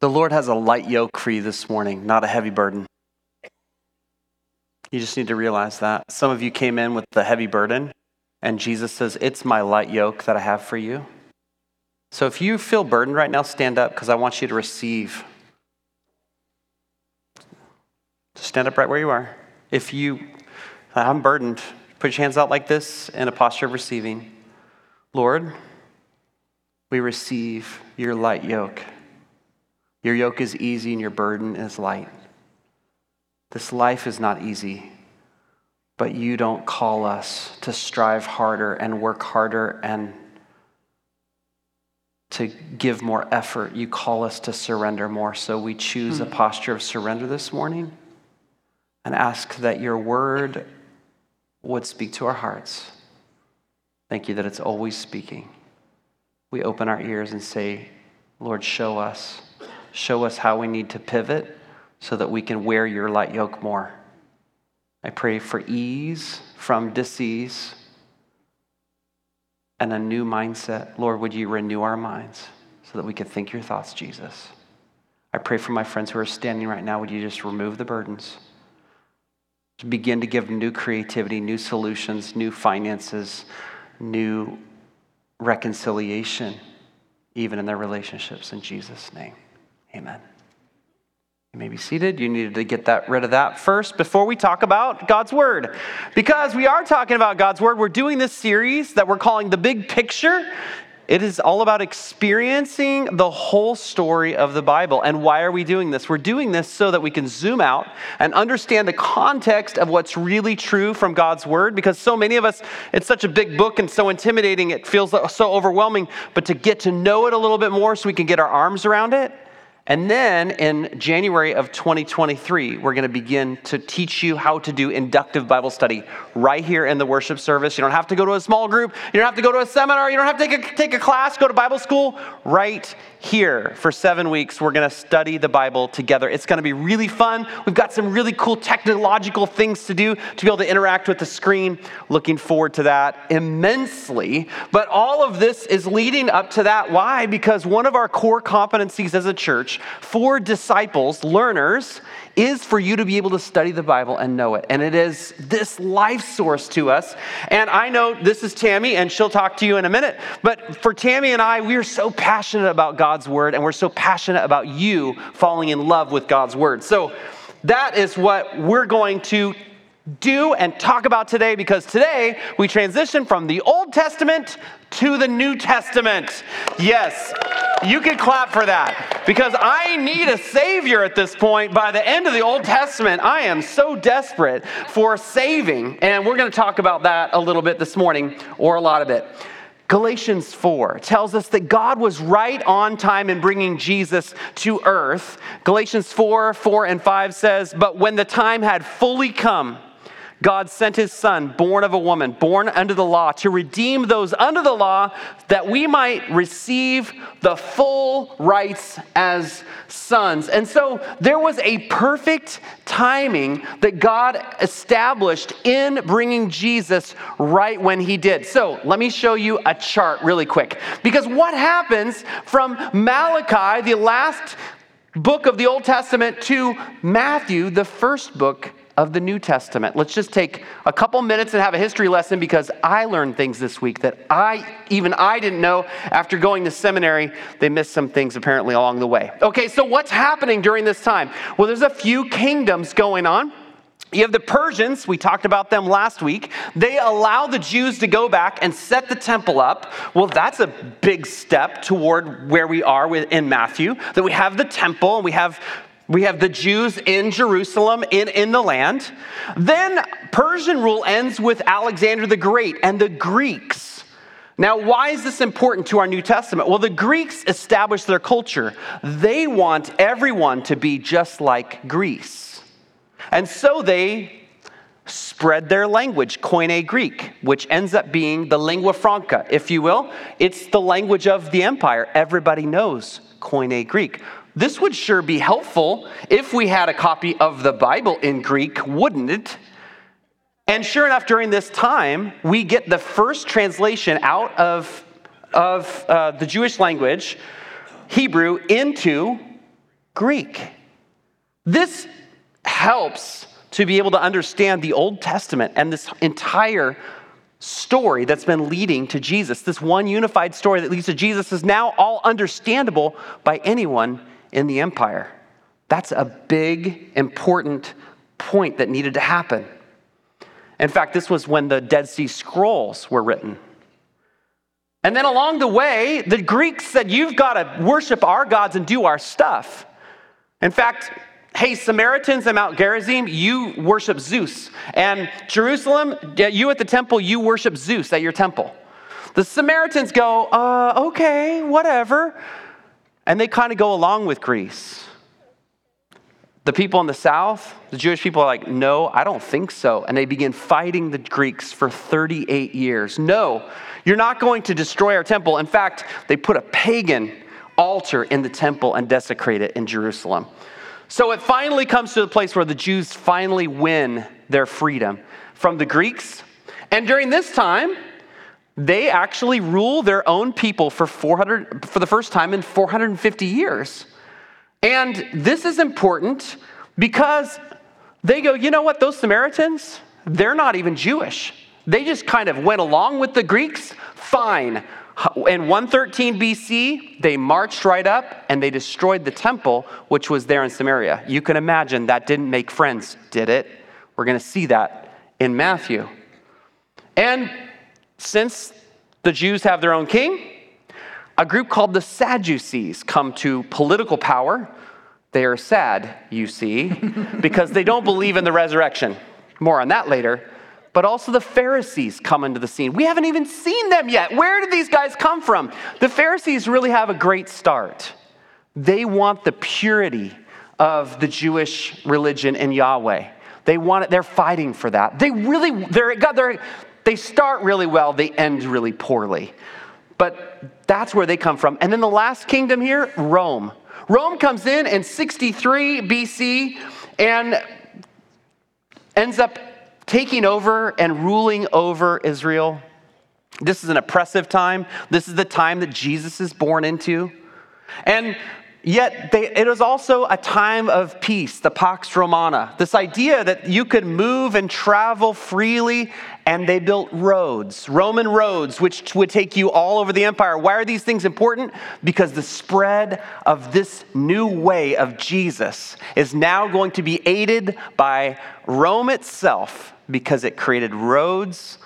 The Lord has a light yoke for you this morning, not a heavy burden. You just need to realize that. Some of you came in with the heavy burden, and Jesus says, It's my light yoke that I have for you. So if you feel burdened right now, stand up because I want you to receive. Just Stand up right where you are. If you, I'm burdened, put your hands out like this in a posture of receiving. Lord, we receive your light yoke. Your yoke is easy and your burden is light. This life is not easy, but you don't call us to strive harder and work harder and to give more effort. You call us to surrender more. So we choose a hmm. posture of surrender this morning and ask that your word would speak to our hearts. Thank you that it's always speaking. We open our ears and say, Lord, show us. Show us how we need to pivot so that we can wear your light yoke more. I pray for ease from disease and a new mindset. Lord, would you renew our minds so that we can think your thoughts, Jesus? I pray for my friends who are standing right now. Would you just remove the burdens? To begin to give new creativity, new solutions, new finances, new reconciliation, even in their relationships. In Jesus' name. Amen. You may be seated. You needed to get that rid of that first before we talk about God's Word. Because we are talking about God's Word, we're doing this series that we're calling The Big Picture. It is all about experiencing the whole story of the Bible. And why are we doing this? We're doing this so that we can zoom out and understand the context of what's really true from God's Word. Because so many of us, it's such a big book and so intimidating, it feels so overwhelming. But to get to know it a little bit more so we can get our arms around it, and then in January of 2023, we're going to begin to teach you how to do inductive Bible study right here in the worship service. You don't have to go to a small group, you don't have to go to a seminar, you don't have to take a, take a class, go to Bible school. Right here for seven weeks, we're going to study the Bible together. It's going to be really fun. We've got some really cool technological things to do to be able to interact with the screen. Looking forward to that immensely. But all of this is leading up to that. Why? Because one of our core competencies as a church for disciples, learners, is for you to be able to study the Bible and know it. And it is this life source to us. And I know this is Tammy, and she'll talk to you in a minute. But for Tammy and I, we are so passionate about God's word, and we're so passionate about you falling in love with God's word. So that is what we're going to do and talk about today because today we transition from the Old Testament to the New Testament. Yes, you can clap for that because I need a Savior at this point. By the end of the Old Testament, I am so desperate for saving, and we're going to talk about that a little bit this morning or a lot of it. Galatians 4 tells us that God was right on time in bringing Jesus to earth. Galatians 4 4 and 5 says, But when the time had fully come, God sent his son, born of a woman, born under the law, to redeem those under the law that we might receive the full rights as sons. And so there was a perfect timing that God established in bringing Jesus right when he did. So let me show you a chart really quick. Because what happens from Malachi, the last book of the Old Testament, to Matthew, the first book of the New Testament. Let's just take a couple minutes and have a history lesson because I learned things this week that I, even I didn't know after going to seminary. They missed some things apparently along the way. Okay, so what's happening during this time? Well, there's a few kingdoms going on. You have the Persians, we talked about them last week. They allow the Jews to go back and set the temple up. Well, that's a big step toward where we are in Matthew, that we have the temple and we have we have the Jews in Jerusalem, in, in the land. Then Persian rule ends with Alexander the Great and the Greeks. Now, why is this important to our New Testament? Well, the Greeks established their culture. They want everyone to be just like Greece. And so they spread their language, Koine Greek, which ends up being the lingua franca, if you will. It's the language of the empire. Everybody knows Koine Greek. This would sure be helpful if we had a copy of the Bible in Greek, wouldn't it? And sure enough, during this time, we get the first translation out of, of uh, the Jewish language, Hebrew, into Greek. This helps to be able to understand the Old Testament and this entire story that's been leading to Jesus. This one unified story that leads to Jesus is now all understandable by anyone in the empire. That's a big, important point that needed to happen. In fact, this was when the Dead Sea Scrolls were written. And then along the way, the Greeks said, You've got to worship our gods and do our stuff. In fact, hey, Samaritans and Mount Gerizim, you worship Zeus. And Jerusalem, you at the temple, you worship Zeus at your temple. The Samaritans go, uh, okay, whatever. And they kind of go along with Greece. The people in the south, the Jewish people are like, no, I don't think so. And they begin fighting the Greeks for 38 years. No, you're not going to destroy our temple. In fact, they put a pagan altar in the temple and desecrate it in Jerusalem. So it finally comes to the place where the Jews finally win their freedom from the Greeks. And during this time, they actually rule their own people for 400 for the first time in 450 years. And this is important because they go, you know what, those Samaritans, they're not even Jewish. They just kind of went along with the Greeks. Fine. In 113 BC, they marched right up and they destroyed the temple, which was there in Samaria. You can imagine that didn't make friends, did it? We're going to see that in Matthew. And since the Jews have their own king, a group called the Sadducees come to political power. They are sad, you see, because they don't believe in the resurrection. More on that later. But also the Pharisees come into the scene. We haven't even seen them yet. Where did these guys come from? The Pharisees really have a great start. They want the purity of the Jewish religion and Yahweh. They want it, they're fighting for that. They really, they're, God, they're, they start really well, they end really poorly. But that's where they come from. And then the last kingdom here, Rome. Rome comes in in 63 BC and ends up taking over and ruling over Israel. This is an oppressive time. This is the time that Jesus is born into. And Yet they, it was also a time of peace, the Pax Romana. This idea that you could move and travel freely, and they built roads, Roman roads, which would take you all over the empire. Why are these things important? Because the spread of this new way of Jesus is now going to be aided by Rome itself because it created roads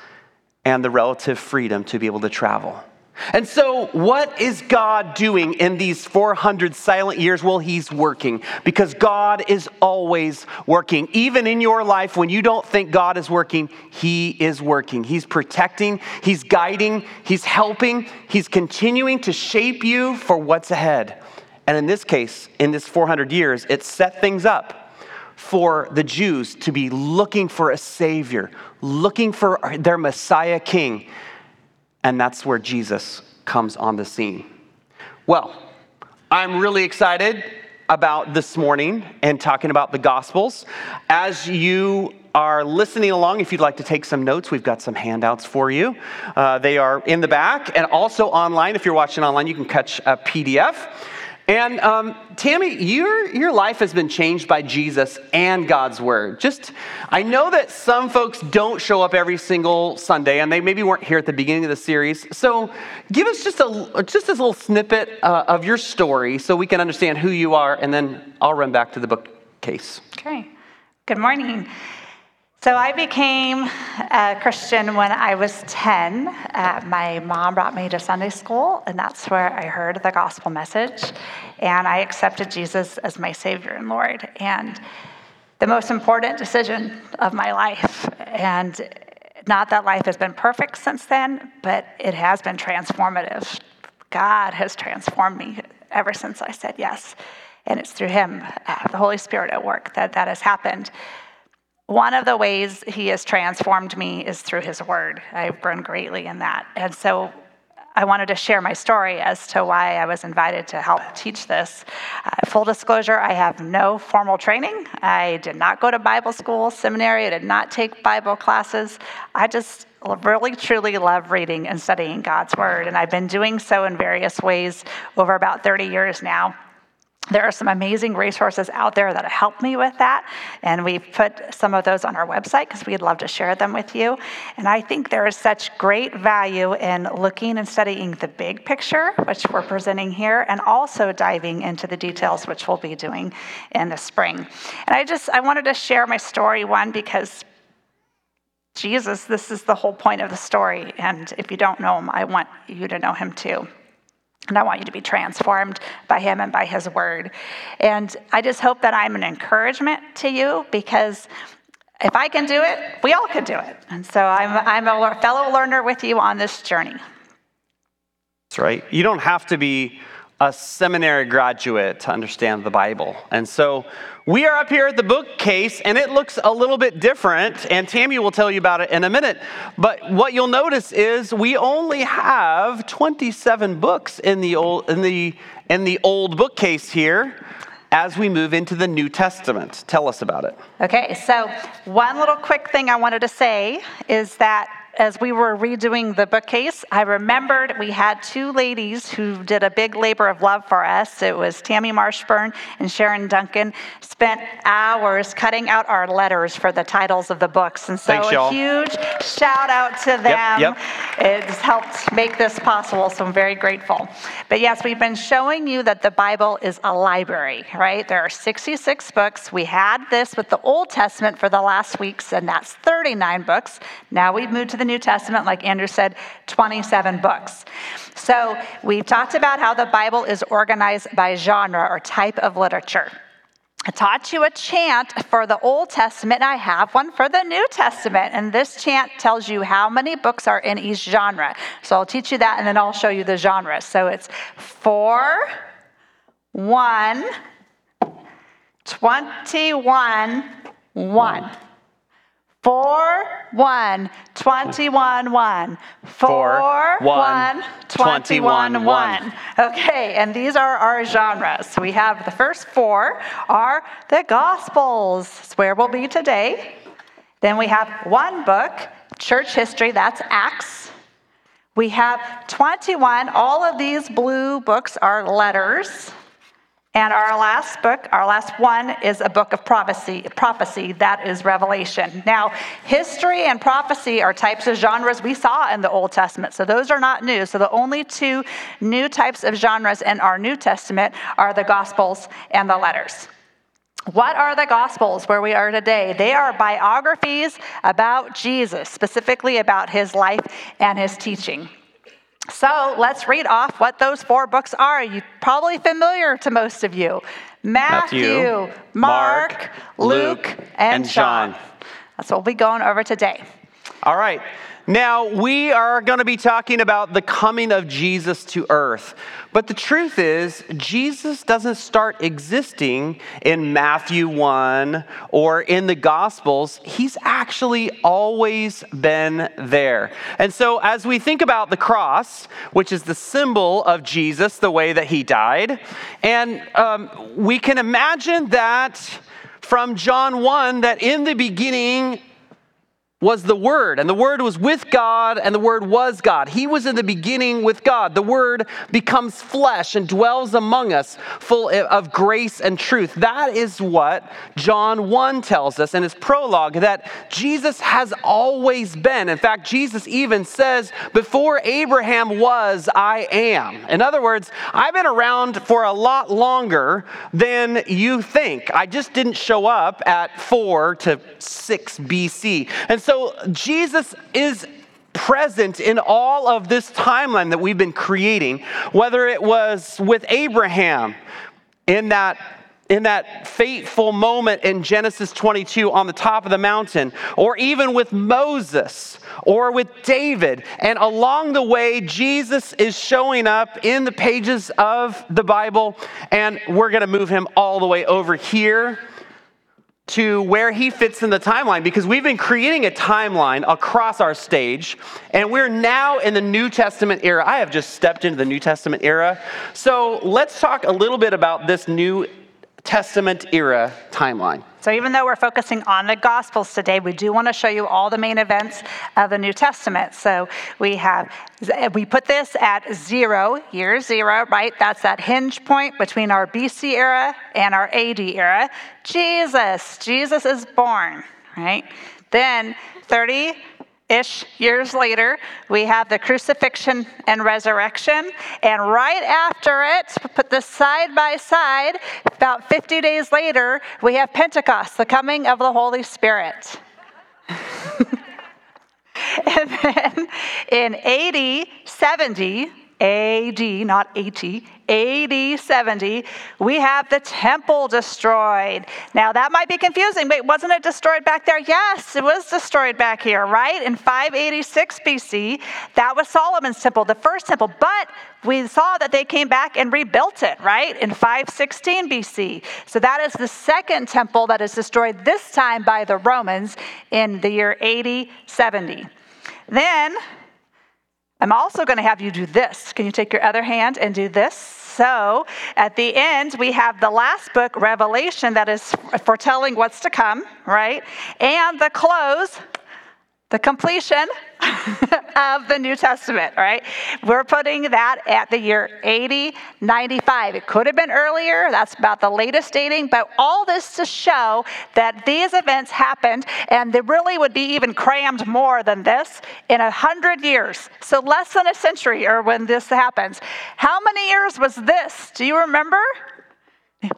and the relative freedom to be able to travel. And so, what is God doing in these 400 silent years? Well, He's working because God is always working. Even in your life, when you don't think God is working, He is working. He's protecting, He's guiding, He's helping, He's continuing to shape you for what's ahead. And in this case, in this 400 years, it set things up for the Jews to be looking for a Savior, looking for their Messiah King. And that's where Jesus comes on the scene. Well, I'm really excited about this morning and talking about the Gospels. As you are listening along, if you'd like to take some notes, we've got some handouts for you. Uh, they are in the back and also online. If you're watching online, you can catch a PDF. And um, Tammy, your, your life has been changed by Jesus and God's word. Just, I know that some folks don't show up every single Sunday, and they maybe weren't here at the beginning of the series. So, give us just a just this little snippet uh, of your story, so we can understand who you are, and then I'll run back to the bookcase. Okay. Good morning. So I became a Christian when I was 10. Uh, my mom brought me to Sunday school, and that's where I heard the gospel message. And I accepted Jesus as my Savior and Lord. And the most important decision of my life. And not that life has been perfect since then, but it has been transformative. God has transformed me ever since I said yes. And it's through Him, uh, the Holy Spirit at work, that that has happened. One of the ways he has transformed me is through his word. I've grown greatly in that. And so I wanted to share my story as to why I was invited to help teach this. Uh, full disclosure, I have no formal training. I did not go to Bible school, seminary, I did not take Bible classes. I just really truly love reading and studying God's Word, and I've been doing so in various ways over about 30 years now. There are some amazing resources out there that help me with that, and we've put some of those on our website because we'd love to share them with you. And I think there is such great value in looking and studying the big picture, which we're presenting here, and also diving into the details, which we'll be doing in the spring. And I just I wanted to share my story one because Jesus, this is the whole point of the story, and if you don't know him, I want you to know him too. And I want you to be transformed by him and by his word. And I just hope that I'm an encouragement to you because if I can do it, we all can do it. And so I'm, I'm a fellow learner with you on this journey. That's right. You don't have to be a seminary graduate to understand the Bible. And so we are up here at the bookcase, and it looks a little bit different, and Tammy will tell you about it in a minute. But what you'll notice is we only have 27 books in the old, in the, in the old bookcase here as we move into the New Testament. Tell us about it. Okay, so one little quick thing I wanted to say is that as we were redoing the bookcase, I remembered we had two ladies who did a big labor of love for us. It was Tammy Marshburn and Sharon Duncan, spent hours cutting out our letters for the titles of the books. And so Thanks, a huge shout out to them. yep. It's helped make this possible, so I'm very grateful. But yes, we've been showing you that the Bible is a library, right? There are 66 books. We had this with the Old Testament for the last weeks, and that's 39 books. Now we've moved to the New Testament, like Andrew said, 27 books. So we've talked about how the Bible is organized by genre or type of literature. I taught you a chant for the Old Testament, and I have one for the New Testament. And this chant tells you how many books are in each genre. So I'll teach you that, and then I'll show you the genres. So it's four, one, 21, one. Four, one, 21, one. Four, one, 21, one. Okay, and these are our genres. We have the first four are the Gospels, it's where we'll be today. Then we have one book, church history, that's Acts. We have 21, all of these blue books are letters. And our last book, our last one, is a book of prophecy, prophecy that is Revelation. Now, history and prophecy are types of genres we saw in the Old Testament, so those are not new. So the only two new types of genres in our New Testament are the Gospels and the letters. What are the Gospels where we are today? They are biographies about Jesus, specifically about his life and his teaching. So let's read off what those four books are. You probably familiar to most of you. Matthew, Matthew, Mark, Mark, Luke, Luke, and, and John. John. That's what we'll be going over today. All right. Now, we are going to be talking about the coming of Jesus to earth. But the truth is, Jesus doesn't start existing in Matthew 1 or in the Gospels. He's actually always been there. And so, as we think about the cross, which is the symbol of Jesus, the way that he died, and um, we can imagine that from John 1 that in the beginning, was the Word, and the Word was with God, and the Word was God. He was in the beginning with God. The Word becomes flesh and dwells among us, full of grace and truth. That is what John 1 tells us in his prologue that Jesus has always been. In fact, Jesus even says, Before Abraham was, I am. In other words, I've been around for a lot longer than you think. I just didn't show up at 4 to 6 BC. And so so Jesus is present in all of this timeline that we've been creating, whether it was with Abraham in that in that fateful moment in Genesis 22 on the top of the mountain, or even with Moses or with David. And along the way, Jesus is showing up in the pages of the Bible, and we're going to move him all the way over here to where he fits in the timeline because we've been creating a timeline across our stage and we're now in the New Testament era. I have just stepped into the New Testament era. So let's talk a little bit about this New Testament era timeline. So, even though we're focusing on the Gospels today, we do want to show you all the main events of the New Testament. So, we have, we put this at zero, year zero, right? That's that hinge point between our BC era and our AD era. Jesus, Jesus is born, right? Then 30 ish years later, we have the crucifixion and resurrection. And right after it, put this side by side, about 50 days later, we have Pentecost, the coming of the Holy Spirit. and then in 80, 70, AD, not AT, AD 70, we have the temple destroyed. Now that might be confusing. Wait, wasn't it destroyed back there? Yes, it was destroyed back here, right? In 586 BC, that was Solomon's temple, the first temple. But we saw that they came back and rebuilt it, right? In 516 BC. So that is the second temple that is destroyed, this time by the Romans in the year AD 70. Then I'm also going to have you do this. Can you take your other hand and do this? So at the end, we have the last book, Revelation, that is foretelling what's to come, right? And the close, the completion of the New Testament, right? We're putting that at the year 80, 95. It could have been earlier, that's about the latest dating, but all this to show that these events happened and they really would be even crammed more than this in a hundred years. So less than a century or when this happens. How many years was this? Do you remember?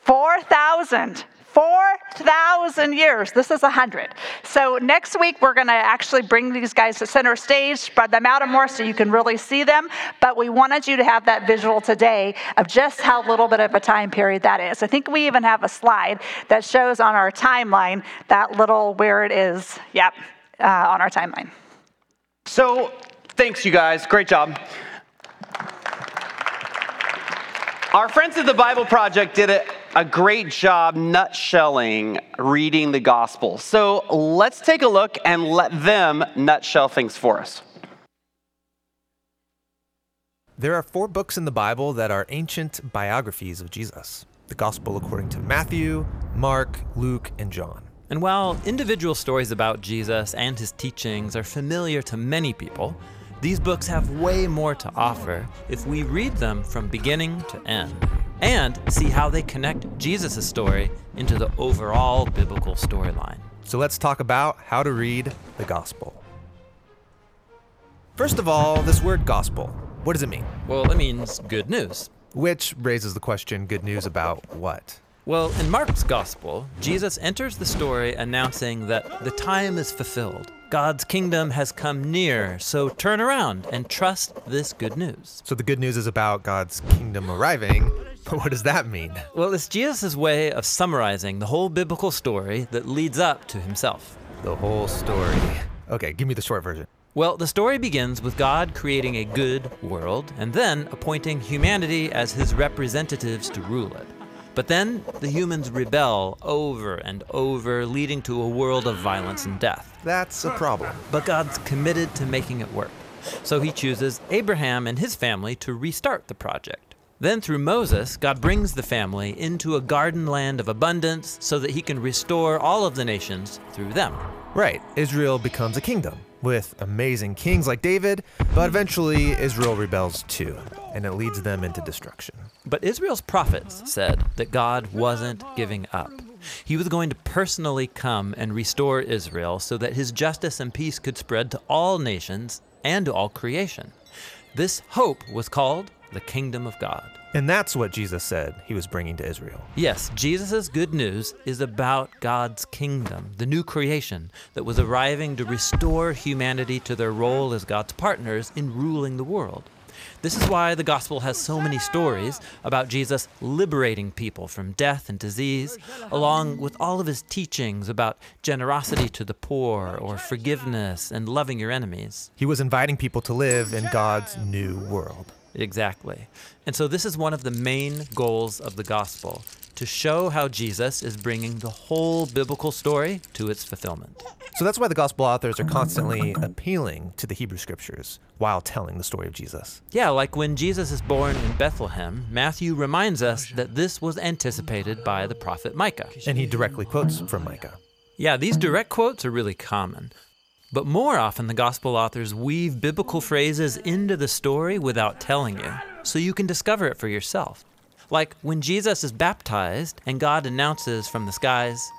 4,000. 4,000 years. This is 100. So next week, we're going to actually bring these guys to center stage, spread them out more so you can really see them. But we wanted you to have that visual today of just how little bit of a time period that is. I think we even have a slide that shows on our timeline that little where it is, yep, uh, on our timeline. So thanks, you guys. Great job. Our friends at the Bible Project did a, a great job nutshelling reading the gospel. So let's take a look and let them nutshell things for us. There are four books in the Bible that are ancient biographies of Jesus the Gospel according to Matthew, Mark, Luke, and John. And while individual stories about Jesus and his teachings are familiar to many people, these books have way more to offer if we read them from beginning to end and see how they connect Jesus' story into the overall biblical storyline. So let's talk about how to read the Gospel. First of all, this word gospel. What does it mean? Well, it means good news. Which raises the question good news about what? Well, in Mark's gospel, Jesus enters the story announcing that the time is fulfilled. God's kingdom has come near, so turn around and trust this good news. So the good news is about God's kingdom arriving. But what does that mean? Well, it's Jesus' way of summarizing the whole biblical story that leads up to himself. The whole story. Okay, give me the short version. Well, the story begins with God creating a good world and then appointing humanity as his representatives to rule it. But then the humans rebel over and over, leading to a world of violence and death. That's a problem. But God's committed to making it work. So he chooses Abraham and his family to restart the project. Then, through Moses, God brings the family into a garden land of abundance so that he can restore all of the nations through them. Right, Israel becomes a kingdom with amazing kings like David, but eventually Israel rebels too, and it leads them into destruction. But Israel's prophets uh-huh. said that God wasn't giving up. He was going to personally come and restore Israel so that his justice and peace could spread to all nations and to all creation. This hope was called the kingdom of God. And that's what Jesus said he was bringing to Israel. Yes, Jesus' good news is about God's kingdom, the new creation that was arriving to restore humanity to their role as God's partners in ruling the world. This is why the gospel has so many stories about Jesus liberating people from death and disease, along with all of his teachings about generosity to the poor or forgiveness and loving your enemies. He was inviting people to live in God's new world. Exactly. And so, this is one of the main goals of the gospel to show how Jesus is bringing the whole biblical story to its fulfillment. So that's why the gospel authors are constantly appealing to the Hebrew scriptures while telling the story of Jesus. Yeah, like when Jesus is born in Bethlehem, Matthew reminds us that this was anticipated by the prophet Micah. And he directly quotes from Micah. Yeah, these direct quotes are really common. But more often, the gospel authors weave biblical phrases into the story without telling you, so you can discover it for yourself. Like when Jesus is baptized and God announces from the skies,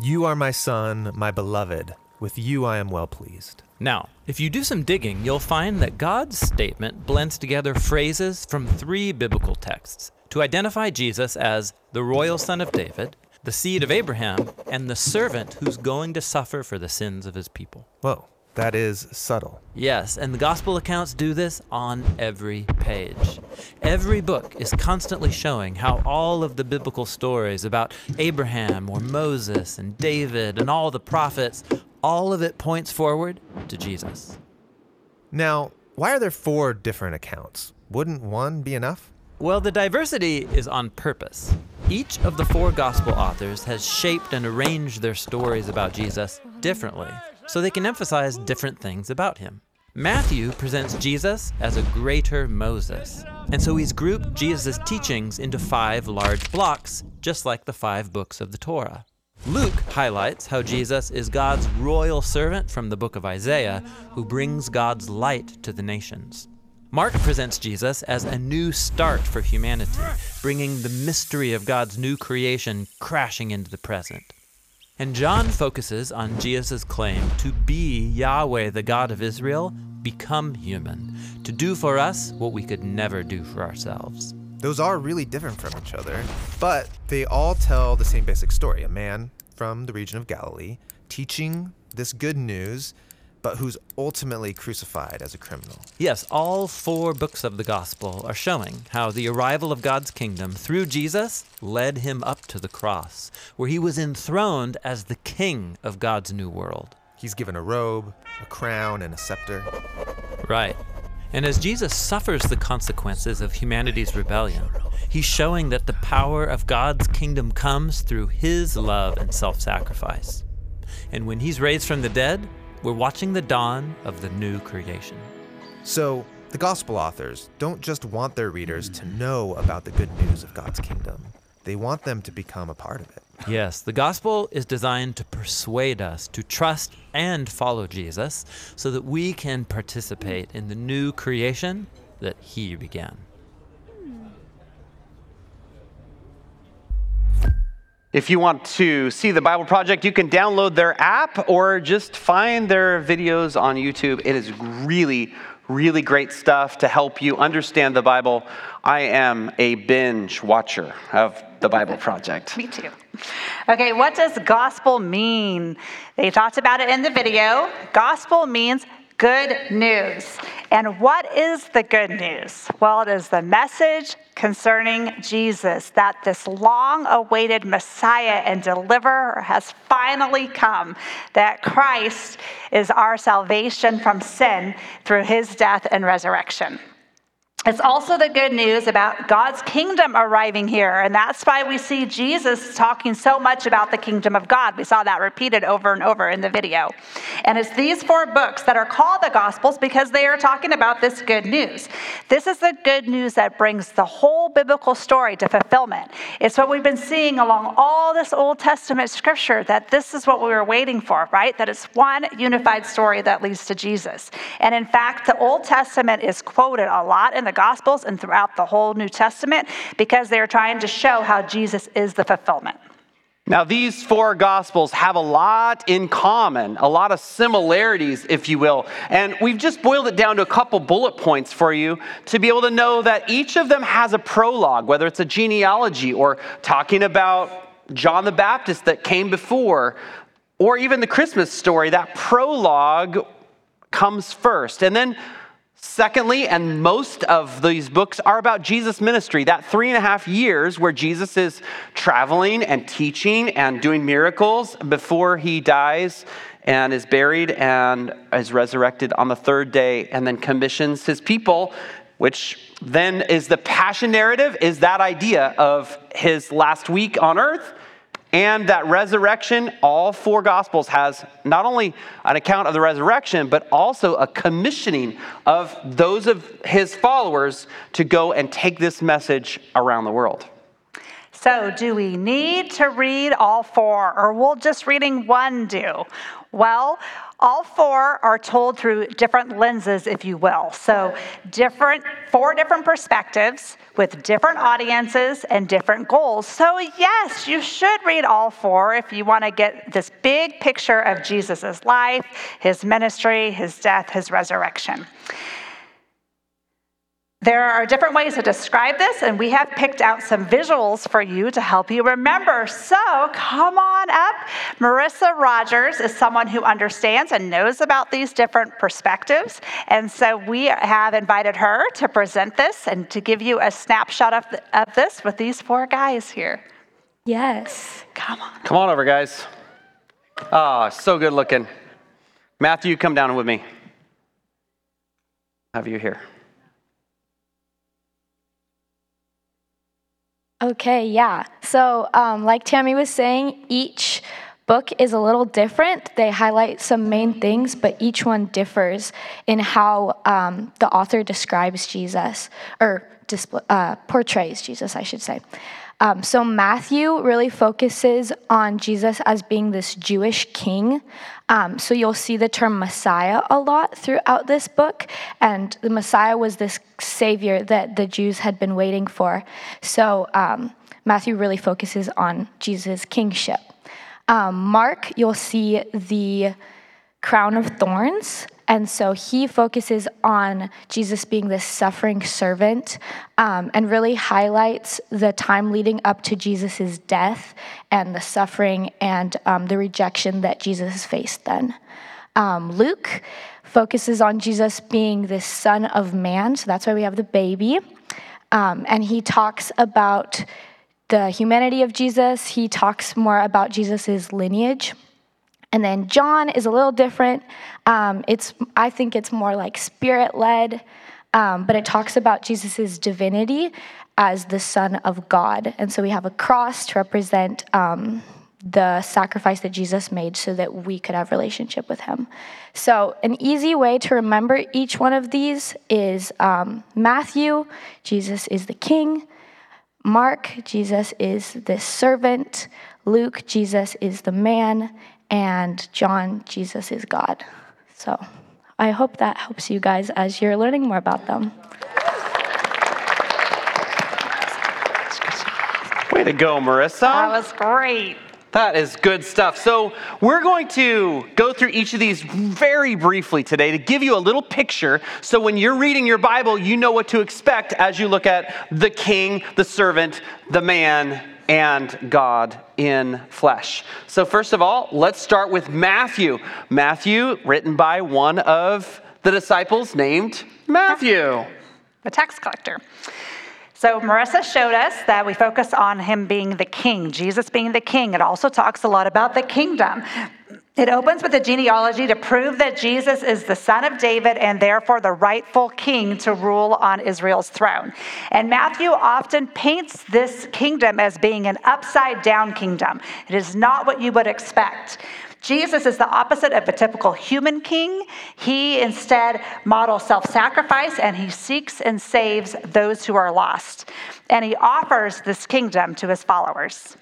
You are my son, my beloved. With you I am well pleased. Now, if you do some digging, you'll find that God's statement blends together phrases from three biblical texts to identify Jesus as the royal son of David, the seed of Abraham, and the servant who's going to suffer for the sins of his people. Whoa, that is subtle. Yes, and the gospel accounts do this on every page. Every book is constantly showing how all of the biblical stories about Abraham or Moses and David and all the prophets, all of it points forward to Jesus. Now, why are there four different accounts? Wouldn't one be enough? Well, the diversity is on purpose. Each of the four gospel authors has shaped and arranged their stories about Jesus differently, so they can emphasize different things about him. Matthew presents Jesus as a greater Moses, and so he's grouped Jesus' teachings into five large blocks, just like the five books of the Torah. Luke highlights how Jesus is God's royal servant from the book of Isaiah, who brings God's light to the nations. Mark presents Jesus as a new start for humanity, bringing the mystery of God's new creation crashing into the present. And John focuses on Jesus' claim to be Yahweh, the God of Israel, become human, to do for us what we could never do for ourselves. Those are really different from each other, but they all tell the same basic story. A man from the region of Galilee teaching this good news, but who's ultimately crucified as a criminal. Yes, all four books of the gospel are showing how the arrival of God's kingdom through Jesus led him up to the cross, where he was enthroned as the king of God's new world. He's given a robe, a crown, and a scepter. Right. And as Jesus suffers the consequences of humanity's rebellion, he's showing that the power of God's kingdom comes through his love and self sacrifice. And when he's raised from the dead, we're watching the dawn of the new creation. So, the gospel authors don't just want their readers to know about the good news of God's kingdom, they want them to become a part of it. Yes, the gospel is designed to persuade us to trust and follow Jesus so that we can participate in the new creation that he began. If you want to see the Bible Project, you can download their app or just find their videos on YouTube. It is really, really great stuff to help you understand the Bible. I am a binge watcher of the Bible Project. Me too. Okay, what does gospel mean? They talked about it in the video. Gospel means good news. And what is the good news? Well, it is the message concerning Jesus that this long awaited Messiah and deliverer has finally come, that Christ is our salvation from sin through his death and resurrection. It's also the good news about God's kingdom arriving here. And that's why we see Jesus talking so much about the kingdom of God. We saw that repeated over and over in the video. And it's these four books that are called the Gospels because they are talking about this good news. This is the good news that brings the whole biblical story to fulfillment. It's what we've been seeing along all this Old Testament scripture that this is what we were waiting for, right? That it's one unified story that leads to Jesus. And in fact, the Old Testament is quoted a lot in the Gospels and throughout the whole New Testament because they're trying to show how Jesus is the fulfillment. Now, these four gospels have a lot in common, a lot of similarities, if you will. And we've just boiled it down to a couple bullet points for you to be able to know that each of them has a prologue, whether it's a genealogy or talking about John the Baptist that came before, or even the Christmas story. That prologue comes first. And then Secondly, and most of these books are about Jesus' ministry, that three and a half years where Jesus is traveling and teaching and doing miracles before he dies and is buried and is resurrected on the third day, and then commissions his people which then is the passion narrative, is that idea of his last week on earth and that resurrection. All four gospels has not only an account of the resurrection, but also a commissioning of those of his followers to go and take this message around the world. So, do we need to read all four, or will just reading one do? Well, all four are told through different lenses, if you will. So, different, four different perspectives with different audiences and different goals. So, yes, you should read all four if you want to get this big picture of Jesus' life, his ministry, his death, his resurrection. There are different ways to describe this, and we have picked out some visuals for you to help you remember. So come on up. Marissa Rogers is someone who understands and knows about these different perspectives. And so we have invited her to present this and to give you a snapshot of, of this with these four guys here. Yes. Come on. Come on over, guys. Ah, oh, so good looking. Matthew, come down with me. Have you here? Okay, yeah. So, um, like Tammy was saying, each book is a little different. They highlight some main things, but each one differs in how um, the author describes Jesus, or display, uh, portrays Jesus, I should say. Um, so Matthew really focuses on Jesus as being this Jewish king. Um, so you'll see the term Messiah a lot throughout this book, and the Messiah was this savior that the Jews had been waiting for. So um, Matthew really focuses on Jesus' kingship. Um, Mark, you'll see the crown of thorns. And so he focuses on Jesus being this suffering servant um, and really highlights the time leading up to Jesus' death and the suffering and um, the rejection that Jesus faced then. Um, Luke focuses on Jesus being this son of man, so that's why we have the baby. Um, and he talks about the humanity of Jesus, he talks more about Jesus' lineage. And then John is a little different. Um, it's I think it's more like spirit led, um, but it talks about Jesus' divinity as the Son of God. And so we have a cross to represent um, the sacrifice that Jesus made so that we could have relationship with him. So an easy way to remember each one of these is um, Matthew, Jesus is the king. Mark, Jesus is the servant. Luke, Jesus is the man and John, Jesus is God. So I hope that helps you guys as you're learning more about them. Way to go, Marissa. That was great. That is good stuff. So, we're going to go through each of these very briefly today to give you a little picture so when you're reading your Bible, you know what to expect as you look at the king, the servant, the man, and God in flesh. So, first of all, let's start with Matthew. Matthew, written by one of the disciples named Matthew, the tax collector. So, Marissa showed us that we focus on him being the king, Jesus being the king. It also talks a lot about the kingdom. It opens with a genealogy to prove that Jesus is the son of David and therefore the rightful king to rule on Israel's throne. And Matthew often paints this kingdom as being an upside down kingdom. It is not what you would expect. Jesus is the opposite of a typical human king. He instead models self sacrifice and he seeks and saves those who are lost. And he offers this kingdom to his followers.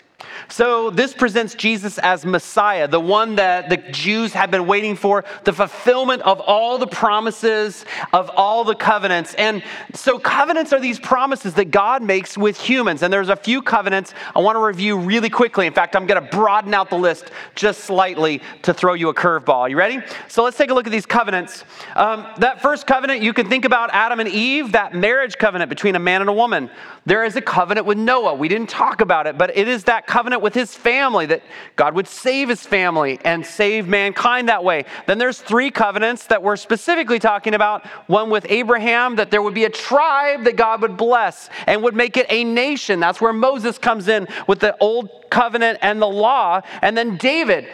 So, this presents Jesus as Messiah, the one that the Jews have been waiting for, the fulfillment of all the promises, of all the covenants. And so, covenants are these promises that God makes with humans. And there's a few covenants I want to review really quickly. In fact, I'm going to broaden out the list just slightly to throw you a curveball. You ready? So, let's take a look at these covenants. Um, that first covenant, you can think about Adam and Eve, that marriage covenant between a man and a woman. There is a covenant with Noah. We didn't talk about it, but it is that covenant with his family that God would save his family and save mankind that way. Then there's three covenants that we're specifically talking about one with Abraham, that there would be a tribe that God would bless and would make it a nation. That's where Moses comes in with the old covenant and the law. And then David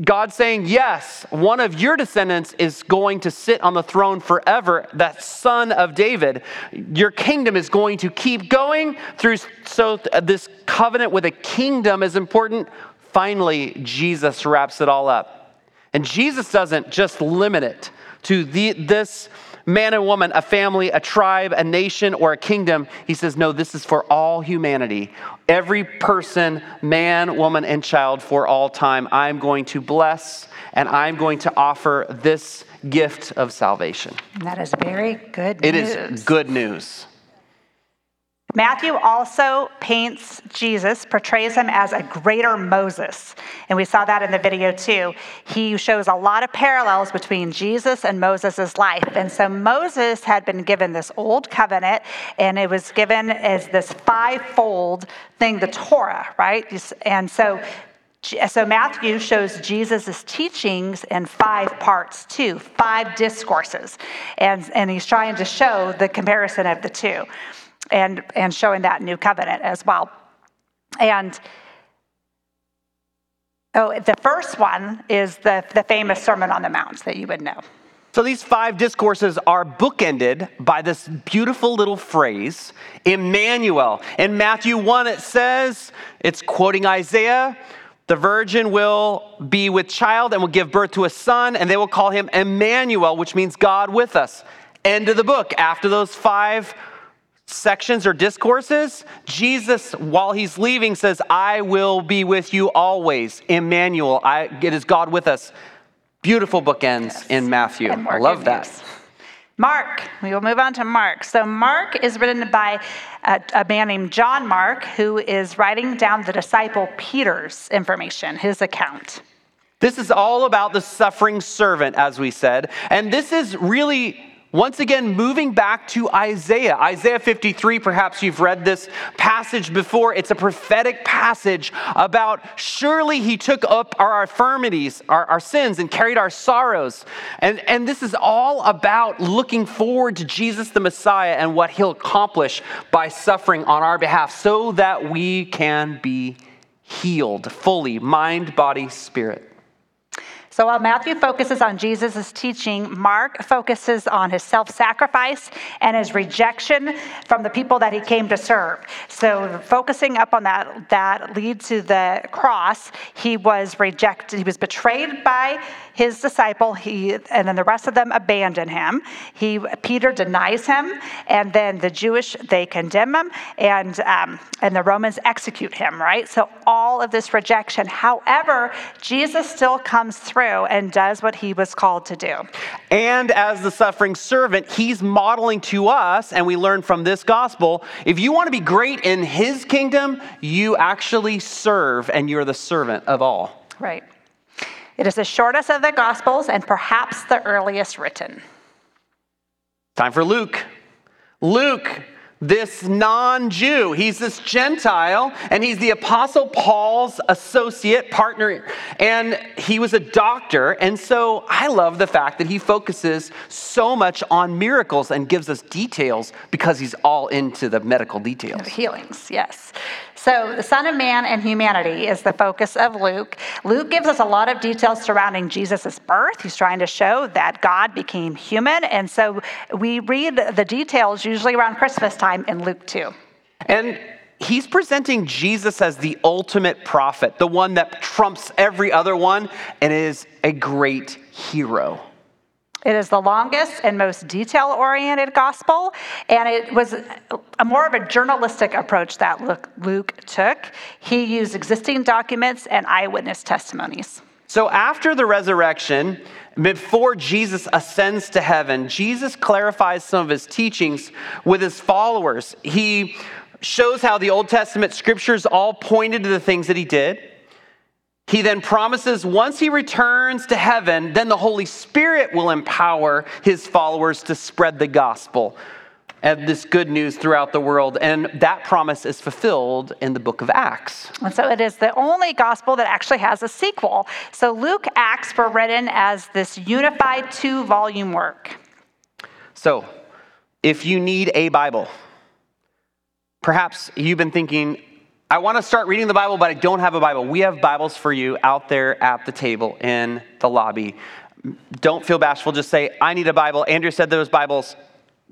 God saying, Yes, one of your descendants is going to sit on the throne forever, that son of David. Your kingdom is going to keep going through. So, this covenant with a kingdom is important. Finally, Jesus wraps it all up. And Jesus doesn't just limit it to the, this man and woman, a family, a tribe, a nation, or a kingdom. He says, no, this is for all humanity. Every person, man, woman, and child for all time. I'm going to bless and I'm going to offer this gift of salvation. And that is very good It news. is good news. Matthew also paints Jesus, portrays him as a greater Moses. And we saw that in the video too. He shows a lot of parallels between Jesus and Moses' life. And so Moses had been given this old covenant, and it was given as this fivefold thing, the Torah, right? And so so Matthew shows Jesus' teachings in five parts too, five discourses. And, and he's trying to show the comparison of the two and, and showing that new covenant as well. And oh, the first one is the, the famous Sermon on the Mount that you would know. So these five discourses are bookended by this beautiful little phrase, Emmanuel. In Matthew 1, it says, it's quoting Isaiah, the virgin will be with child and will give birth to a son, and they will call him Emmanuel, which means God with us. End of the book. After those five sections or discourses, Jesus, while he's leaving, says, I will be with you always. Emmanuel, I, it is God with us. Beautiful bookends yes. in Matthew. I love that. News. Mark, we will move on to Mark. So, Mark is written by a, a, man named John Mark, who is writing down the disciple Peter's information, his account. This is all about the suffering servant, as we said. And this is really once again, moving back to Isaiah. Isaiah 53, perhaps you've read this passage before. It's a prophetic passage about surely he took up our infirmities, our, our sins, and carried our sorrows. And, and this is all about looking forward to Jesus the Messiah and what he'll accomplish by suffering on our behalf so that we can be healed fully mind, body, spirit. So while Matthew focuses on Jesus' teaching, Mark focuses on his self sacrifice and his rejection from the people that he came to serve. So focusing up on that, that lead to the cross, he was rejected, he was betrayed by his disciple, he, and then the rest of them abandon him. He, Peter denies him, and then the Jewish, they condemn him, and, um, and the Romans execute him, right? So all of this rejection. However, Jesus still comes through and does what he was called to do. And as the suffering servant, he's modeling to us, and we learn from this gospel if you want to be great in his kingdom, you actually serve, and you're the servant of all. Right. It is the shortest of the Gospels and perhaps the earliest written. Time for Luke. Luke, this non Jew, he's this Gentile, and he's the Apostle Paul's associate partner. And he was a doctor. And so I love the fact that he focuses so much on miracles and gives us details because he's all into the medical details. Healings, yes. So, the Son of Man and humanity is the focus of Luke. Luke gives us a lot of details surrounding Jesus' birth. He's trying to show that God became human. And so we read the details usually around Christmas time in Luke 2. And he's presenting Jesus as the ultimate prophet, the one that trumps every other one and is a great hero. It is the longest and most detail oriented gospel, and it was a more of a journalistic approach that Luke took. He used existing documents and eyewitness testimonies. So after the resurrection, before Jesus ascends to heaven, Jesus clarifies some of his teachings with his followers. He shows how the Old Testament scriptures all pointed to the things that he did. He then promises once he returns to heaven, then the Holy Spirit will empower his followers to spread the gospel and this good news throughout the world. And that promise is fulfilled in the book of Acts. And so it is the only gospel that actually has a sequel. So Luke, Acts were written as this unified two volume work. So if you need a Bible, perhaps you've been thinking, I want to start reading the Bible, but I don't have a Bible. We have Bibles for you out there at the table in the lobby. Don't feel bashful. Just say, I need a Bible. Andrew said there was Bibles.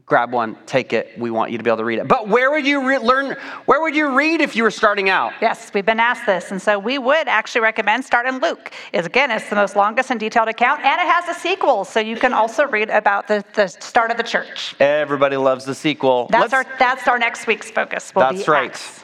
Grab one, take it. We want you to be able to read it. But where would you re- learn? Where would you read if you were starting out? Yes, we've been asked this, and so we would actually recommend start in Luke. Is again, it's the most longest and detailed account, and it has a sequel, so you can also read about the, the start of the church. Everybody loves the sequel. That's Let's- our that's our next week's focus. That's right. Acts.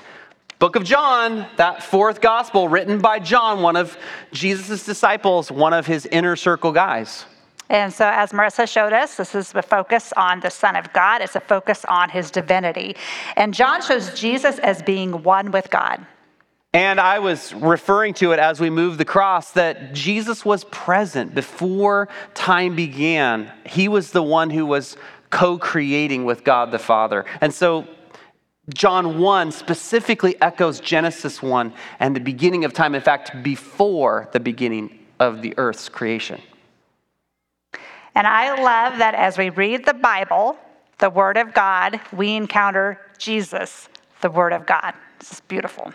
Book of John, that fourth gospel written by John, one of Jesus' disciples, one of his inner circle guys. And so, as Marissa showed us, this is a focus on the Son of God. It's a focus on his divinity. And John shows Jesus as being one with God. And I was referring to it as we moved the cross that Jesus was present before time began. He was the one who was co creating with God the Father. And so John 1 specifically echoes Genesis 1 and the beginning of time. In fact, before the beginning of the earth's creation. And I love that as we read the Bible, the Word of God, we encounter Jesus, the Word of God. This is beautiful.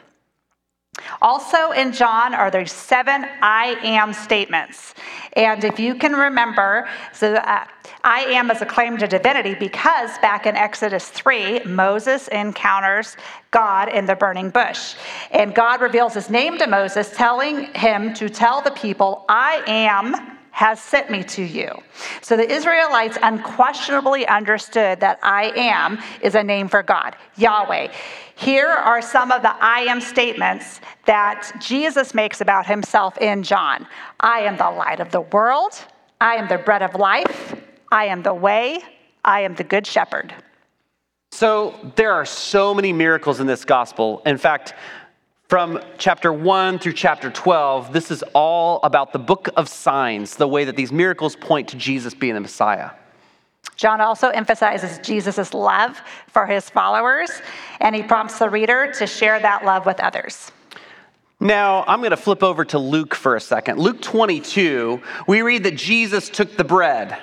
Also in John are there seven I am statements. And if you can remember, so uh, I am is a claim to divinity because back in Exodus 3, Moses encounters God in the burning bush. And God reveals his name to Moses, telling him to tell the people, I am has sent me to you. So the Israelites unquestionably understood that I am is a name for God, Yahweh. Here are some of the I am statements that Jesus makes about himself in John I am the light of the world, I am the bread of life, I am the way, I am the good shepherd. So there are so many miracles in this gospel. In fact, from chapter 1 through chapter 12, this is all about the book of signs, the way that these miracles point to Jesus being the Messiah. John also emphasizes Jesus' love for his followers, and he prompts the reader to share that love with others. Now, I'm going to flip over to Luke for a second. Luke 22, we read that Jesus took the bread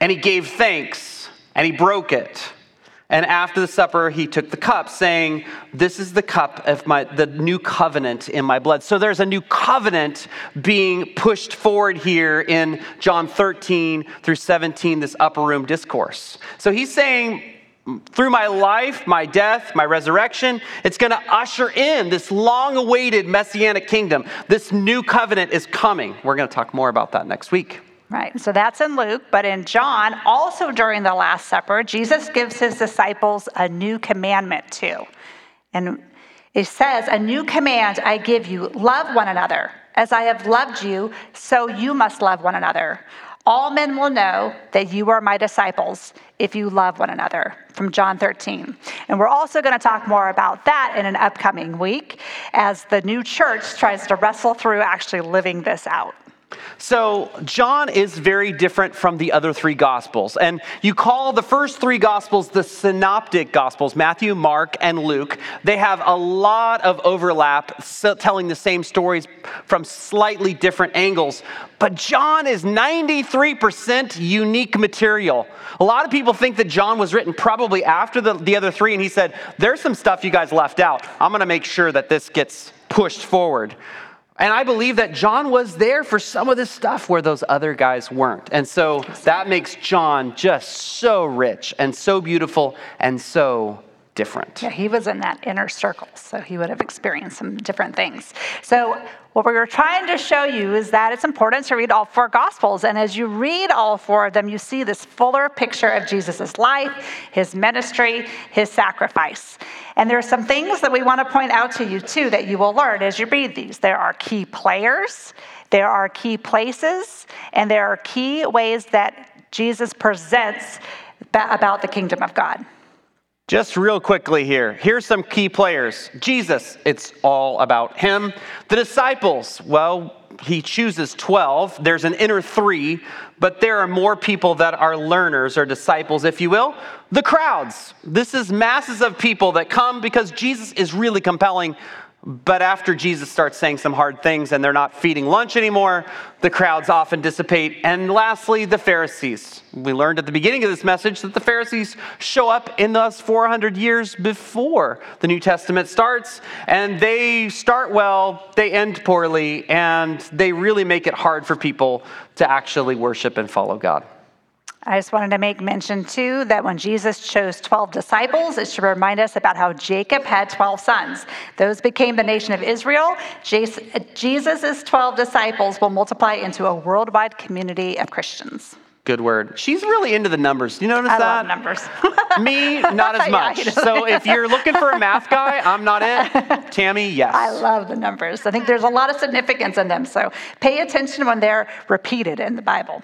and he gave thanks and he broke it. And after the supper, he took the cup, saying, This is the cup of my, the new covenant in my blood. So there's a new covenant being pushed forward here in John 13 through 17, this upper room discourse. So he's saying, through my life, my death, my resurrection, it's going to usher in this long awaited messianic kingdom. This new covenant is coming. We're going to talk more about that next week. Right, so that's in Luke, but in John, also during the Last Supper, Jesus gives his disciples a new commandment too. And it says, A new command I give you love one another. As I have loved you, so you must love one another. All men will know that you are my disciples if you love one another. From John 13. And we're also going to talk more about that in an upcoming week as the new church tries to wrestle through actually living this out. So, John is very different from the other three gospels. And you call the first three gospels the synoptic gospels Matthew, Mark, and Luke. They have a lot of overlap, so telling the same stories from slightly different angles. But John is 93% unique material. A lot of people think that John was written probably after the, the other three, and he said, There's some stuff you guys left out. I'm going to make sure that this gets pushed forward. And I believe that John was there for some of this stuff where those other guys weren't. And so that makes John just so rich and so beautiful and so different. Yeah, he was in that inner circle, so he would have experienced some different things. So, what we were trying to show you is that it's important to read all four Gospels. And as you read all four of them, you see this fuller picture of Jesus' life, his ministry, his sacrifice. And there are some things that we want to point out to you, too, that you will learn as you read these. There are key players, there are key places, and there are key ways that Jesus presents about the kingdom of God. Just real quickly here, here's some key players. Jesus, it's all about him. The disciples, well, he chooses 12. There's an inner three, but there are more people that are learners or disciples, if you will. The crowds. This is masses of people that come because Jesus is really compelling. But after Jesus starts saying some hard things and they're not feeding lunch anymore, the crowds often dissipate. And lastly, the Pharisees. We learned at the beginning of this message that the Pharisees show up in those 400 years before the New Testament starts. And they start well, they end poorly, and they really make it hard for people to actually worship and follow God. I just wanted to make mention too that when Jesus chose 12 disciples, it should remind us about how Jacob had 12 sons. Those became the nation of Israel. Jesus' 12 disciples will multiply into a worldwide community of Christians. Good word. She's really into the numbers. Do you notice I that? love numbers. Me, not as much. Know. so if you're looking for a math guy, I'm not it. Tammy, yes. I love the numbers. I think there's a lot of significance in them. So pay attention when they're repeated in the Bible.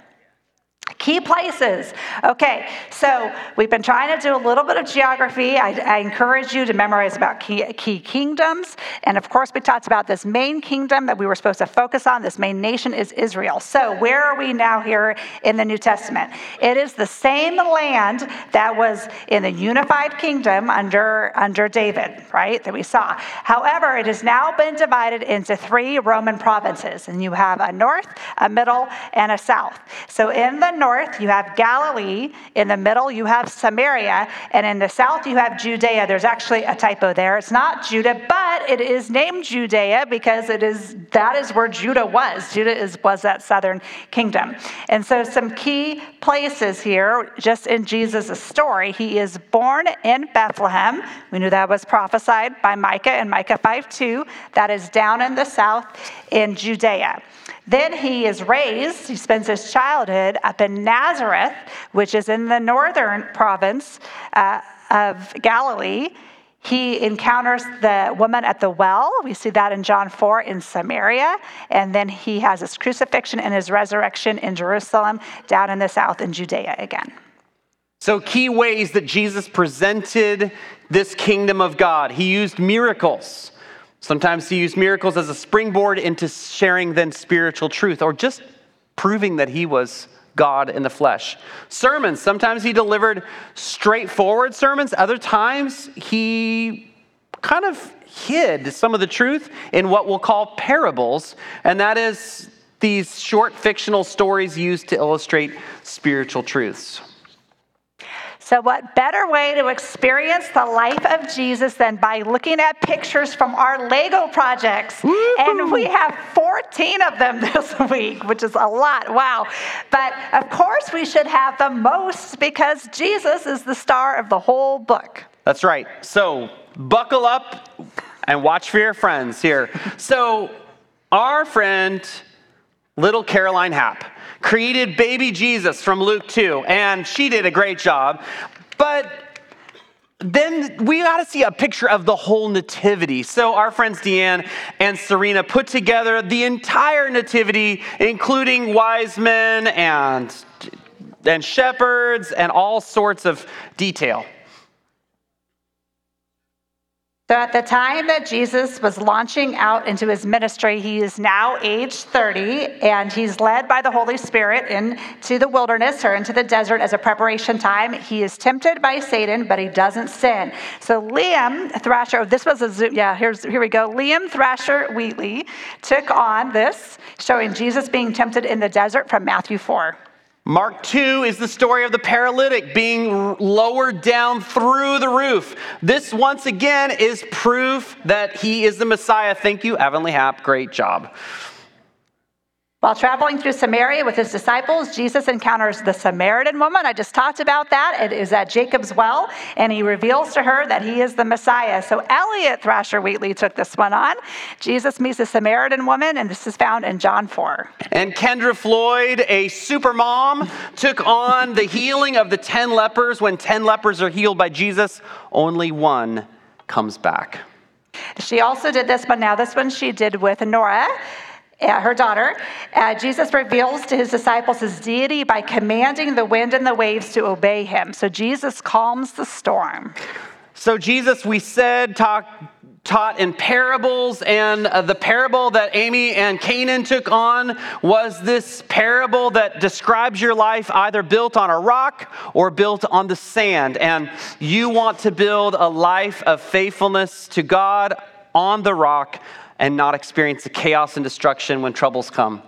Key places. Okay, so we've been trying to do a little bit of geography. I, I, encourage you to memorize about key, key kingdoms. And of course, we talked about this main kingdom that we were supposed to focus on. This main nation is Israel. So, where are we now here in the New Testament? It is the same land that was in the unified kingdom under, under David, right? That we saw. However, it has now been divided into three Roman provinces. And you have a north, a middle, and a south. So, in the north, you have Galilee. In the middle, you have Samaria. And in the south, you have Judea. There's actually a typo there. It's not Judah, but it is named Judea because it is that is where Judah was. Judah is, was that southern kingdom. And so, some key places here, just in Jesus' story, he is born in Bethlehem. We knew that was prophesied by Micah in Micah 5 2. That is down in the south in Judea. Then he is raised, he spends his childhood up in Nazareth, which is in the northern province uh, of Galilee. He encounters the woman at the well. We see that in John 4 in Samaria. And then he has his crucifixion and his resurrection in Jerusalem, down in the south in Judea again. So, key ways that Jesus presented this kingdom of God. He used miracles. Sometimes he used miracles as a springboard into sharing then spiritual truth or just proving that he was God in the flesh. Sermons, sometimes he delivered straightforward sermons, other times he kind of hid some of the truth in what we'll call parables, and that is these short fictional stories used to illustrate spiritual truths. So, what better way to experience the life of Jesus than by looking at pictures from our Lego projects? Woo-hoo. And we have 14 of them this week, which is a lot. Wow. But of course, we should have the most because Jesus is the star of the whole book. That's right. So, buckle up and watch for your friends here. So, our friend, little Caroline Happ, created baby Jesus from Luke 2, and she did a great job. But then we got to see a picture of the whole nativity. So our friends Deanne and Serena put together the entire nativity, including wise men and, and shepherds and all sorts of detail. So, at the time that Jesus was launching out into his ministry, he is now age 30, and he's led by the Holy Spirit into the wilderness or into the desert as a preparation time. He is tempted by Satan, but he doesn't sin. So, Liam Thrasher, oh, this was a Zoom, yeah, here's, here we go. Liam Thrasher Wheatley took on this, showing Jesus being tempted in the desert from Matthew 4. Mark 2 is the story of the paralytic being lowered down through the roof. This, once again, is proof that he is the Messiah. Thank you, Avonlea Hap. Great job. While traveling through Samaria with his disciples, Jesus encounters the Samaritan woman. I just talked about that. It is at Jacob's well, and he reveals to her that he is the Messiah. So Elliot Thrasher Wheatley took this one on. Jesus meets a Samaritan woman, and this is found in John 4. And Kendra Floyd, a super mom, took on the healing of the 10 lepers. When 10 lepers are healed by Jesus, only one comes back. She also did this but now. This one she did with Nora. Uh, her daughter, uh, Jesus reveals to his disciples his deity by commanding the wind and the waves to obey him. So Jesus calms the storm. So, Jesus, we said, talk, taught in parables, and uh, the parable that Amy and Canaan took on was this parable that describes your life either built on a rock or built on the sand. And you want to build a life of faithfulness to God on the rock and not experience the chaos and destruction when troubles come.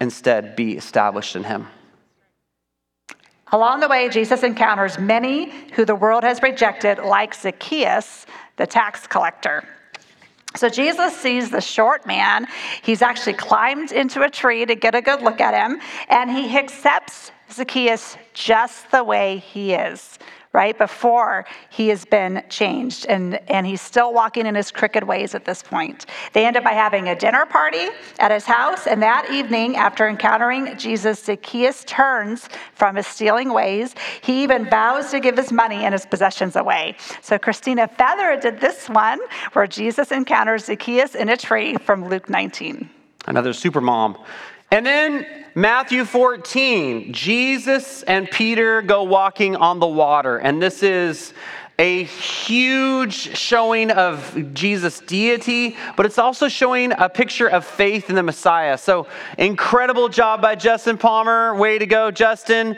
Instead, be established in Him. Along the way, Jesus encounters many who the world has rejected, like Zacchaeus, the tax collector. So Jesus sees the short man. He's actually climbed into a tree to get a good look at him, and he accepts Zacchaeus just the way he is right? Before he has been changed. And, and he's still walking in his crooked ways at this point. They end up by having a dinner party at his house. And that evening, after encountering Jesus, Zacchaeus turns from his stealing ways. He even vows to give his money and his possessions away. So Christina Feather did this one where Jesus encounters Zacchaeus in a tree from Luke 19. Another super mom. And then Matthew 14, Jesus and Peter go walking on the water. And this is a huge showing of Jesus' deity, but it's also showing a picture of faith in the Messiah. So, incredible job by Justin Palmer. Way to go, Justin.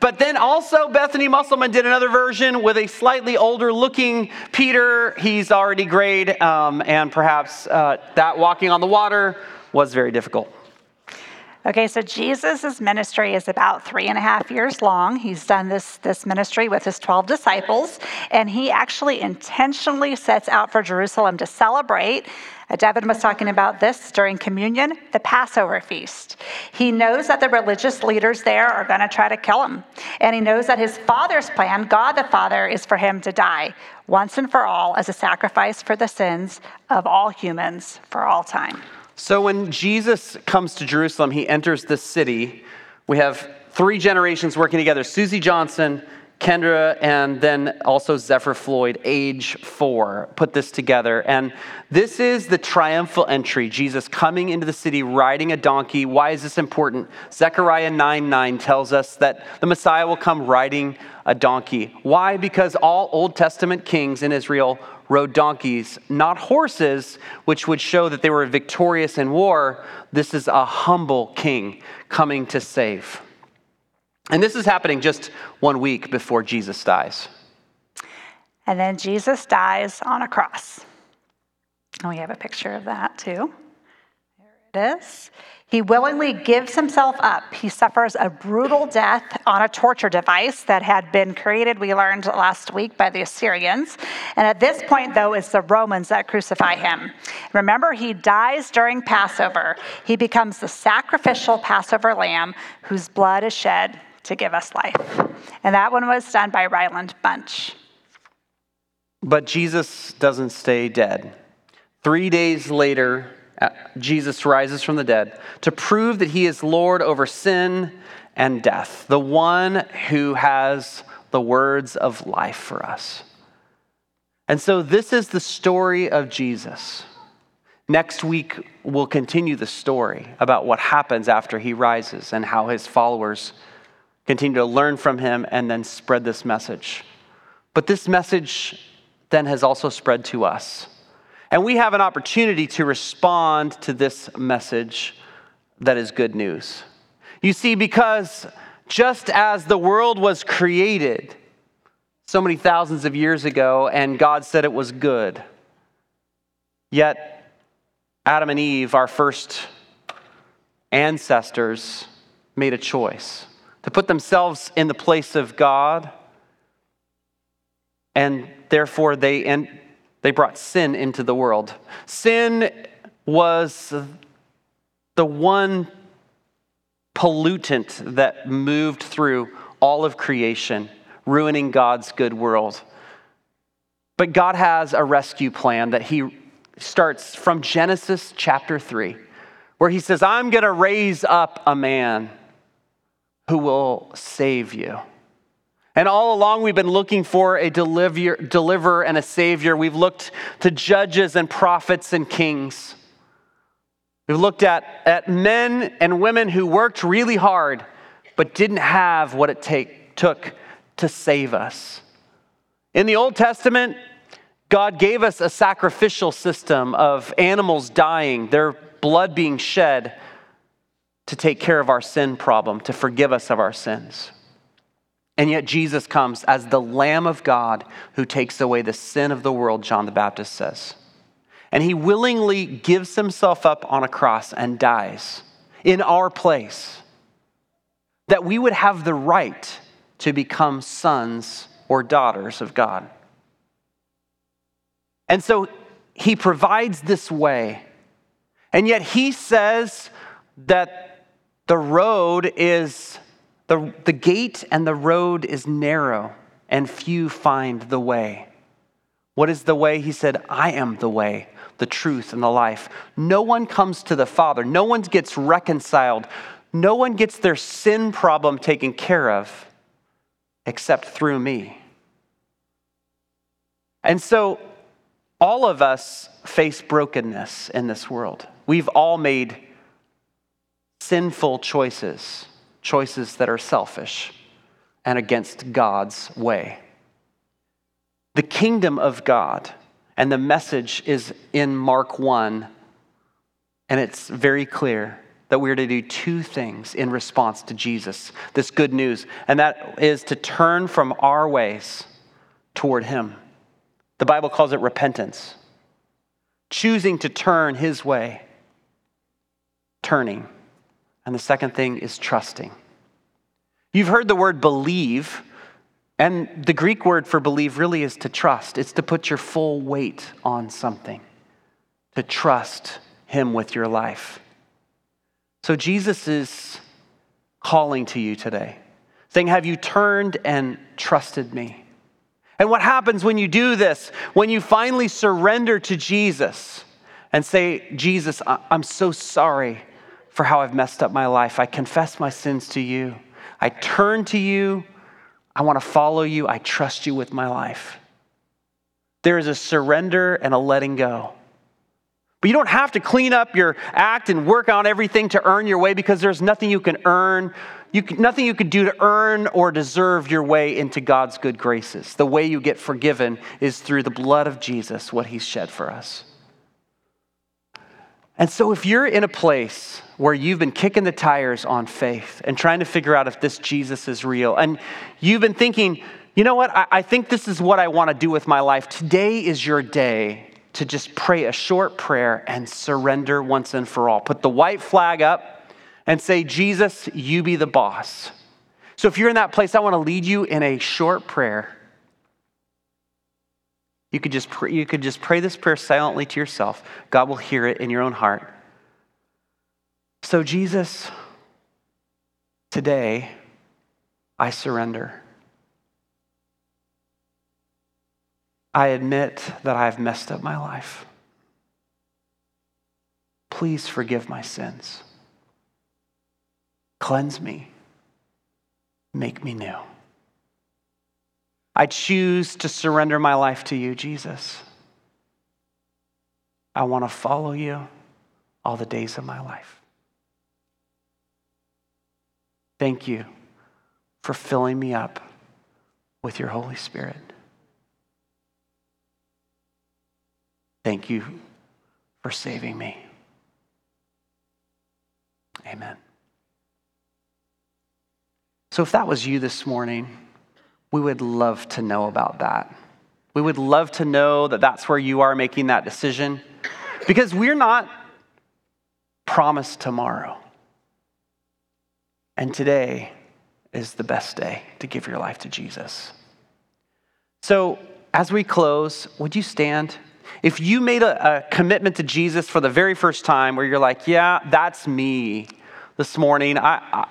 But then also, Bethany Musselman did another version with a slightly older looking Peter. He's already grayed, um, and perhaps uh, that walking on the water was very difficult. Okay, so Jesus' ministry is about three and a half years long. He's done this, this ministry with his 12 disciples, and he actually intentionally sets out for Jerusalem to celebrate. Uh, Devin was talking about this during communion, the Passover feast. He knows that the religious leaders there are going to try to kill him. And he knows that his father's plan, God the Father, is for him to die once and for all as a sacrifice for the sins of all humans for all time. So when Jesus comes to Jerusalem, he enters the city. We have three generations working together Susie Johnson, Kendra, and then also Zephyr Floyd, age four, put this together. And this is the triumphal entry Jesus coming into the city riding a donkey. Why is this important? Zechariah 9 9 tells us that the Messiah will come riding a donkey. Why? Because all Old Testament kings in Israel rode donkeys, not horses, which would show that they were victorious in war. This is a humble king coming to save. And this is happening just one week before Jesus dies. And then Jesus dies on a cross. And we have a picture of that too. There it is. He willingly gives himself up. He suffers a brutal death on a torture device that had been created, we learned last week, by the Assyrians. And at this point, though, it's the Romans that crucify him. Remember, he dies during Passover. He becomes the sacrificial Passover lamb whose blood is shed to give us life. And that one was done by Ryland Bunch. But Jesus doesn't stay dead. Three days later, uh, Jesus rises from the dead to prove that he is Lord over sin and death, the one who has the words of life for us. And so, this is the story of Jesus. Next week, we'll continue the story about what happens after he rises and how his followers continue to learn from him and then spread this message. But this message then has also spread to us. And we have an opportunity to respond to this message that is good news. You see, because just as the world was created so many thousands of years ago and God said it was good, yet Adam and Eve, our first ancestors, made a choice to put themselves in the place of God, and therefore they, and they brought sin into the world. Sin was the one pollutant that moved through all of creation, ruining God's good world. But God has a rescue plan that He starts from Genesis chapter 3, where He says, I'm going to raise up a man who will save you. And all along, we've been looking for a deliver, deliverer and a savior. We've looked to judges and prophets and kings. We've looked at, at men and women who worked really hard but didn't have what it take, took to save us. In the Old Testament, God gave us a sacrificial system of animals dying, their blood being shed to take care of our sin problem, to forgive us of our sins. And yet, Jesus comes as the Lamb of God who takes away the sin of the world, John the Baptist says. and he willingly gives himself up on a cross and dies in our place, that we would have the right to become sons or daughters of God. And so he provides this way. And yet he says that the road is, the, the gate and the road is narrow, and few find the way. What is the way? He said, I am the way, the truth, and the life. No one comes to the Father, no one gets reconciled, no one gets their sin problem taken care of except through me. And so, all of us face brokenness in this world. We've all made sinful choices, choices that are selfish and against God's way. The kingdom of God, and the message is in Mark 1, and it's very clear that we're to do two things in response to Jesus, this good news, and that is to turn from our ways toward Him. The Bible calls it repentance, choosing to turn His way, turning. And the second thing is trusting. You've heard the word believe, and the Greek word for believe really is to trust. It's to put your full weight on something, to trust Him with your life. So Jesus is calling to you today, saying, Have you turned and trusted me? And what happens when you do this, when you finally surrender to Jesus and say, Jesus, I'm so sorry for how I've messed up my life. I confess my sins to you. I turn to you. I want to follow you. I trust you with my life. There is a surrender and a letting go. But you don't have to clean up your act and work on everything to earn your way because there's nothing you can earn, you can, nothing you can do to earn or deserve your way into God's good graces. The way you get forgiven is through the blood of Jesus, what he's shed for us. And so if you're in a place where you've been kicking the tires on faith and trying to figure out if this Jesus is real, and you've been thinking, you know what, I, I think this is what I want to do with my life, today is your day to just pray a short prayer and surrender once and for all. Put the white flag up and say, Jesus, you be the boss. So if you're in that place, I want to lead you in a short prayer. You could just pray, you could just pray this prayer silently to yourself. God will hear it in your own heart. So Jesus, today I surrender. I admit that I've messed up my life. Please forgive my sins. Cleanse me. Make me new. I choose to surrender my life to you, Jesus. I want to follow you all the days of my life. Thank you for filling me up with your Holy Spirit. Thank you for saving me. Amen. So, if that was you this morning, we would love to know about that. We would love to know that that's where you are making that decision because we're not promised tomorrow. And today is the best day to give your life to Jesus. So, as we close, would you stand? If you made a, a, commitment to Jesus for the very first time where you're like, yeah, that's me this morning, I,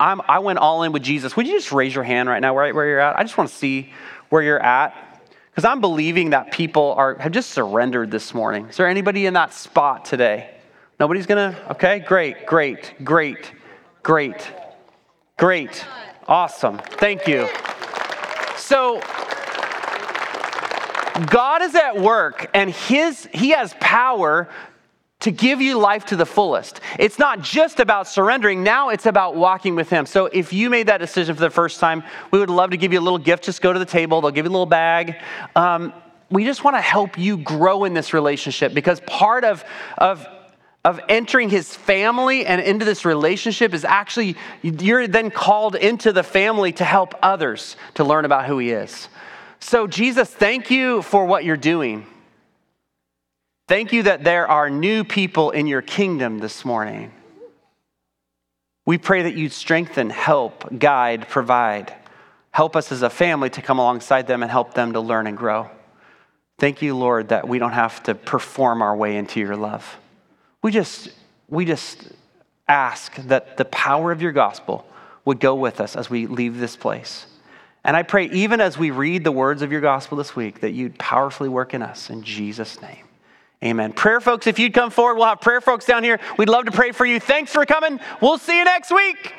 I went all in with Jesus, would you just raise your hand right now right where you're at? I just want to see where you're at. Because I'm believing that people are, have just surrendered this morning. Is there anybody in that spot today? Nobody's gonna? Okay, great, great, great, great, great. Awesome. Thank you. So, God is at work and his, He has power to give you life to the fullest. It's not just about surrendering, now it's about walking with Him. So if you made that decision for the first time, we would love to give you a little gift. Just go to the table, they'll give you a little bag. Um, we just want to help you grow in this relationship because part of, of of entering his family and into this relationship is actually you're then called into the family to help others to learn about who he is. So, Jesus, thank you for what you're doing. Thank you that there are new people in your kingdom this morning. We pray that you'd strengthen, help, guide, provide. Help us as a family to come alongside them and help them to learn and grow. Thank you, Lord, that we don't have to perform our way into your love. We just, we just ask that the power of your gospel would go with us as we leave this place. And I pray, even as we read the words of your gospel this week, that you'd powerfully work in us. In Jesus' name. Amen. Prayer folks, if you'd come forward, we'll have prayer folks down here. We'd love to pray for you. Thanks for coming. We'll see you next week.